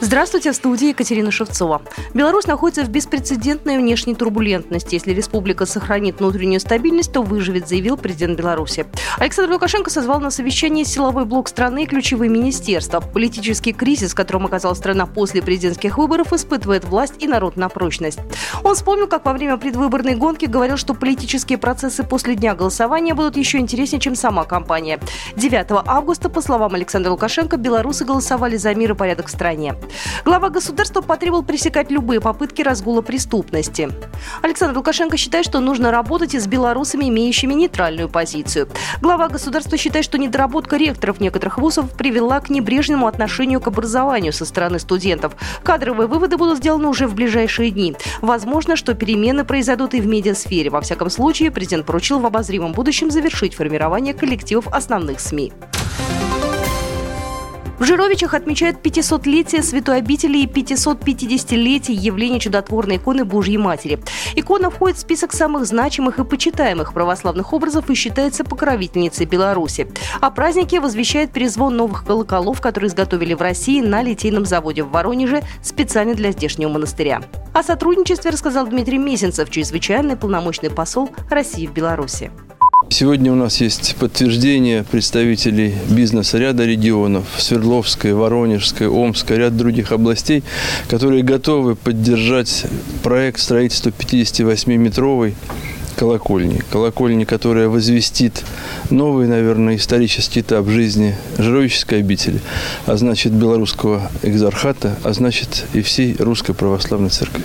Здравствуйте, в студии Екатерина Шевцова. Беларусь находится в беспрецедентной внешней турбулентности. Если республика сохранит внутреннюю стабильность, то выживет, заявил президент Беларуси. Александр Лукашенко созвал на совещание силовой блок страны и ключевые министерства. Политический кризис, в котором оказалась страна после президентских выборов, испытывает власть и народ на прочность. Он вспомнил, как во время предвыборной гонки говорил, что политические процессы после дня голосования будут еще интереснее, чем сама кампания. 9 августа, по словам Александра Лукашенко, белорусы голосовали за мир и порядок в стране. Глава государства потребовал пресекать любые попытки разгула преступности. Александр Лукашенко считает, что нужно работать и с белорусами, имеющими нейтральную позицию. Глава государства считает, что недоработка ректоров некоторых вузов привела к небрежному отношению к образованию со стороны студентов. Кадровые выводы будут сделаны уже в ближайшие дни. Возможно, что перемены произойдут и в медиасфере. Во всяком случае, президент поручил в обозримом будущем завершить формирование коллективов основных СМИ. В Жировичах отмечают 500-летие святой обители и 550-летие явления чудотворной иконы Божьей Матери. Икона входит в список самых значимых и почитаемых православных образов и считается покровительницей Беларуси. О празднике возвещает перезвон новых колоколов, которые изготовили в России на литейном заводе в Воронеже специально для здешнего монастыря. О сотрудничестве рассказал Дмитрий Месенцев, чрезвычайный полномочный посол России в Беларуси. Сегодня у нас есть подтверждение представителей бизнеса ряда регионов, Свердловской, Воронежской, Омской, ряд других областей, которые готовы поддержать проект строительства 58-метровой колокольни. Колокольни, которая возвестит новый, наверное, исторический этап жизни Жировической обители, а значит белорусского экзархата, а значит и всей русской православной церкви.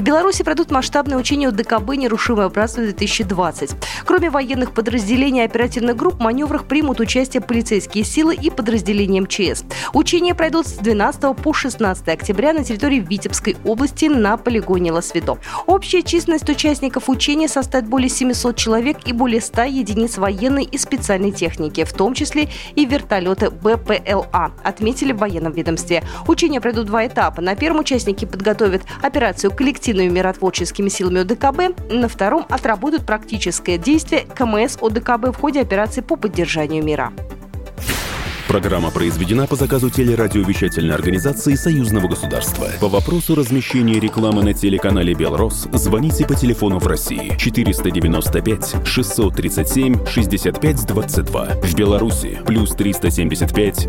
В Беларуси пройдут масштабные учения ОДКБ «Нерушимое братство-2020». Кроме военных подразделений и оперативных групп, в маневрах примут участие полицейские силы и подразделения МЧС. Учения пройдут с 12 по 16 октября на территории Витебской области на полигоне Лосвидо. Общая численность участников учения составит более 700 человек и более 100 единиц военной и специальной техники, в том числе и вертолеты БПЛА, отметили в военном ведомстве. Учения пройдут два этапа. На первом участники подготовят операцию коллективного коллективными миротворческими силами ОДКБ, на втором отработают практическое действие КМС ОДКБ в ходе операции по поддержанию мира. Программа произведена по заказу телерадиовещательной организации Союзного государства. По вопросу размещения рекламы на телеканале «Белрос» звоните по телефону в России 495 637 65 22. В Беларуси плюс 375